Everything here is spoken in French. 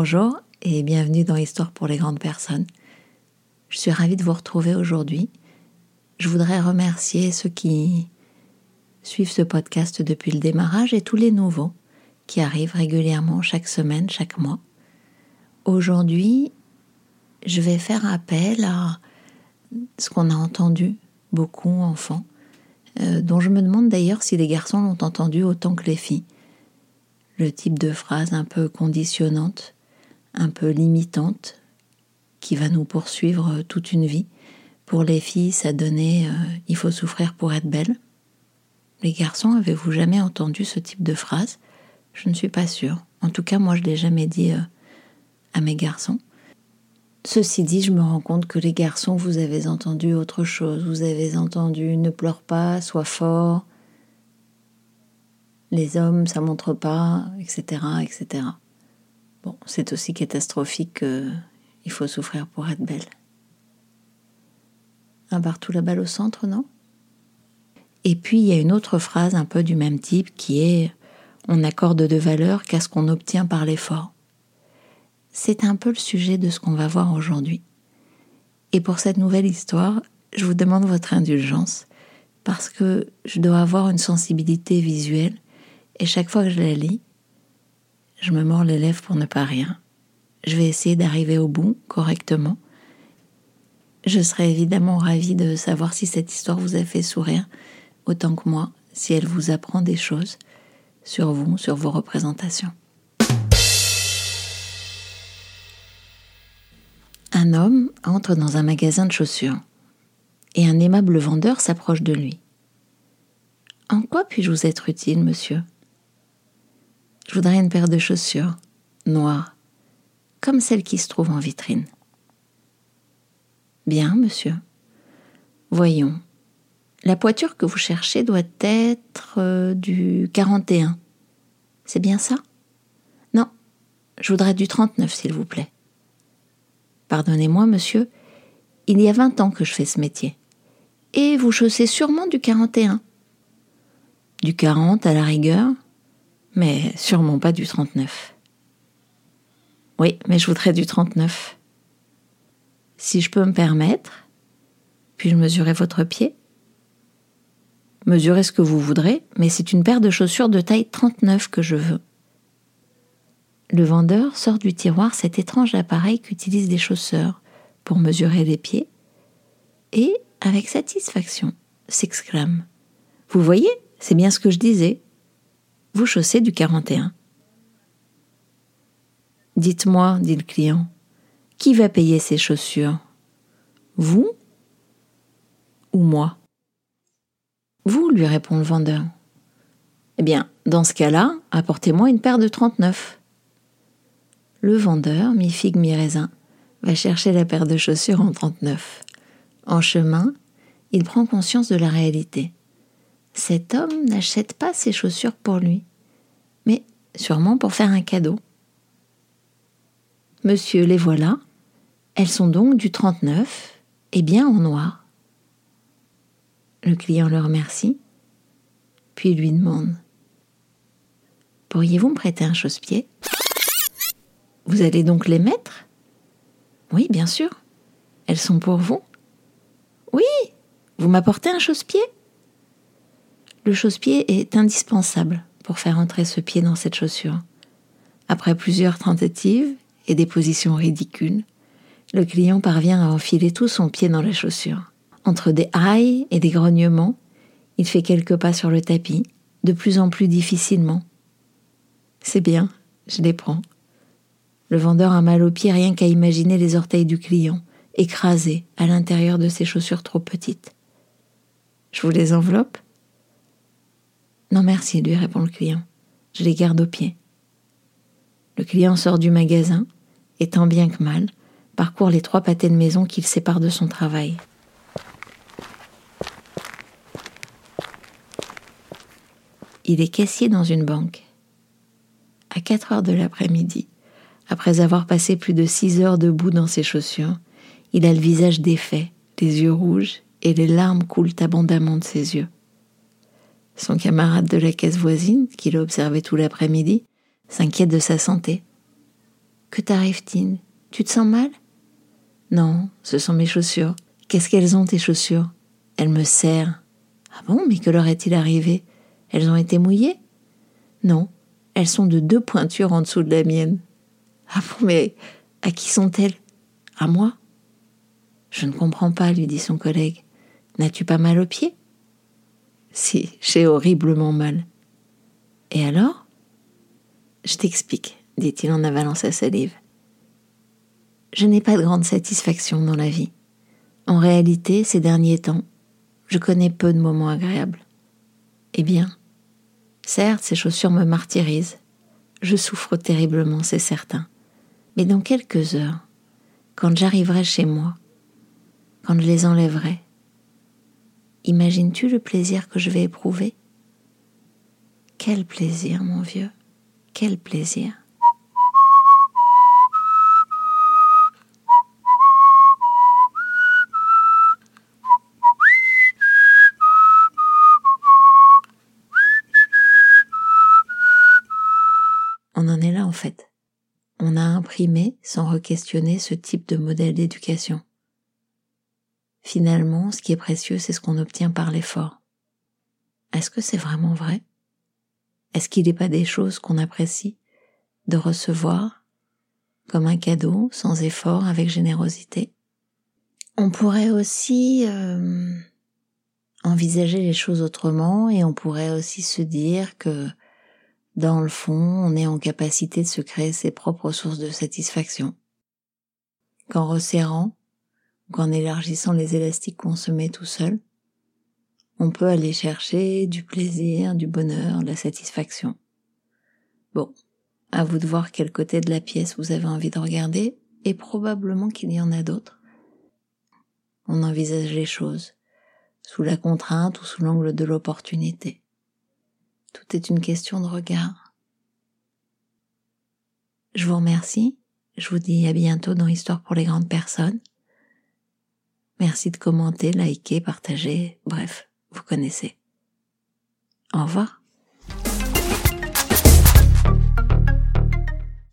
Bonjour et bienvenue dans Histoire pour les grandes personnes. Je suis ravie de vous retrouver aujourd'hui. Je voudrais remercier ceux qui suivent ce podcast depuis le démarrage et tous les nouveaux qui arrivent régulièrement chaque semaine, chaque mois. Aujourd'hui, je vais faire appel à ce qu'on a entendu beaucoup enfants, euh, dont je me demande d'ailleurs si les garçons l'ont entendu autant que les filles. Le type de phrase un peu conditionnante un peu limitante qui va nous poursuivre toute une vie. Pour les filles, ça donnait euh, il faut souffrir pour être belle. Les garçons, avez-vous jamais entendu ce type de phrase? Je ne suis pas sûre. En tout cas, moi, je l'ai jamais dit euh, à mes garçons. Ceci dit, je me rends compte que les garçons, vous avez entendu autre chose. Vous avez entendu ne pleure pas, sois fort. Les hommes, ça montre pas, etc., etc. Bon, c'est aussi catastrophique qu'il faut souffrir pour être belle. Un partout la balle au centre, non? Et puis il y a une autre phrase un peu du même type qui est On accorde de valeur qu'à ce qu'on obtient par l'effort. C'est un peu le sujet de ce qu'on va voir aujourd'hui. Et pour cette nouvelle histoire, je vous demande votre indulgence parce que je dois avoir une sensibilité visuelle et chaque fois que je la lis, je me mords les lèvres pour ne pas rien. Je vais essayer d'arriver au bout correctement. Je serais évidemment ravie de savoir si cette histoire vous a fait sourire autant que moi, si elle vous apprend des choses sur vous, sur vos représentations. Un homme entre dans un magasin de chaussures et un aimable vendeur s'approche de lui. En quoi puis-je vous être utile, monsieur? Je voudrais une paire de chaussures, noires, comme celles qui se trouvent en vitrine. Bien, monsieur. Voyons. La poiture que vous cherchez doit être euh, du 41. C'est bien ça? Non, je voudrais du 39, s'il vous plaît. Pardonnez-moi, monsieur, il y a vingt ans que je fais ce métier. Et vous chaussez sûrement du 41. Du 40 à la rigueur, mais sûrement pas du 39. Oui, mais je voudrais du 39. Si je peux me permettre, puis-je mesurer votre pied? Mesurez ce que vous voudrez, mais c'est une paire de chaussures de taille 39 que je veux. Le vendeur sort du tiroir cet étrange appareil qu'utilisent les chausseurs pour mesurer les pieds et, avec satisfaction, s'exclame Vous voyez, c'est bien ce que je disais vous chaussez du 41. Dites-moi, dit le client, qui va payer ces chaussures? Vous ou moi? Vous, lui répond le vendeur. Eh bien, dans ce cas-là, apportez-moi une paire de 39. Le vendeur, mi-figue, mi-raisin, va chercher la paire de chaussures en 39. En chemin, il prend conscience de la réalité. Cet homme n'achète pas ses chaussures pour lui mais sûrement pour faire un cadeau. Monsieur, les voilà. Elles sont donc du 39 et bien en noir. Le client le remercie, puis lui demande Pourriez-vous me prêter un chausse-pied? Vous allez donc les mettre? Oui, bien sûr. Elles sont pour vous? Oui, vous m'apportez un chausse-pied? Le chausse-pied est indispensable pour faire entrer ce pied dans cette chaussure. Après plusieurs tentatives et des positions ridicules, le client parvient à enfiler tout son pied dans la chaussure. Entre des hailles et des grognements, il fait quelques pas sur le tapis, de plus en plus difficilement. C'est bien, je les prends. Le vendeur a mal aux pieds rien qu'à imaginer les orteils du client, écrasés à l'intérieur de ses chaussures trop petites. Je vous les enveloppe non merci, lui répond le client. Je les garde au pied. Le client sort du magasin et tant bien que mal parcourt les trois pâtés de maison qu'il sépare de son travail. Il est caissier dans une banque. À 4 heures de l'après-midi, après avoir passé plus de six heures debout dans ses chaussures, il a le visage défait, les yeux rouges et les larmes coulent abondamment de ses yeux. Son camarade de la caisse voisine, qui l'a observé tout l'après-midi, s'inquiète de sa santé. Que t'arrive-t-il? Tu te sens mal? Non, ce sont mes chaussures. Qu'est-ce qu'elles ont tes chaussures? Elles me serrent. Ah bon, mais que leur est-il arrivé? Elles ont été mouillées? Non, elles sont de deux pointures en dessous de la mienne. Ah bon, mais à qui sont-elles? À moi? Je ne comprends pas, lui dit son collègue. N'as-tu pas mal aux pieds? Si, j'ai horriblement mal. Et alors? Je t'explique, dit-il en avalant sa salive. Je n'ai pas de grande satisfaction dans la vie. En réalité, ces derniers temps, je connais peu de moments agréables. Eh bien, certes, ces chaussures me martyrisent. Je souffre terriblement, c'est certain. Mais dans quelques heures, quand j'arriverai chez moi, quand je les enlèverai, imagines-tu le plaisir que je vais éprouver? Quel plaisir, mon vieux, quel plaisir. On en est là en fait. On a imprimé, sans re-questionner, ce type de modèle d'éducation. Finalement, ce qui est précieux, c'est ce qu'on obtient par l'effort. Est-ce que c'est vraiment vrai? Est-ce qu'il n'est pas des choses qu'on apprécie de recevoir comme un cadeau, sans effort, avec générosité? On pourrait aussi euh, envisager les choses autrement et on pourrait aussi se dire que dans le fond, on est en capacité de se créer ses propres sources de satisfaction. Qu'en resserrant, qu'en élargissant les élastiques qu'on se met tout seul, on peut aller chercher du plaisir, du bonheur, de la satisfaction. Bon, à vous de voir quel côté de la pièce vous avez envie de regarder, et probablement qu'il y en a d'autres. On envisage les choses sous la contrainte ou sous l'angle de l'opportunité. Tout est une question de regard. Je vous remercie. Je vous dis à bientôt dans Histoire pour les grandes personnes. Merci de commenter, liker, partager, bref, vous connaissez. Au revoir.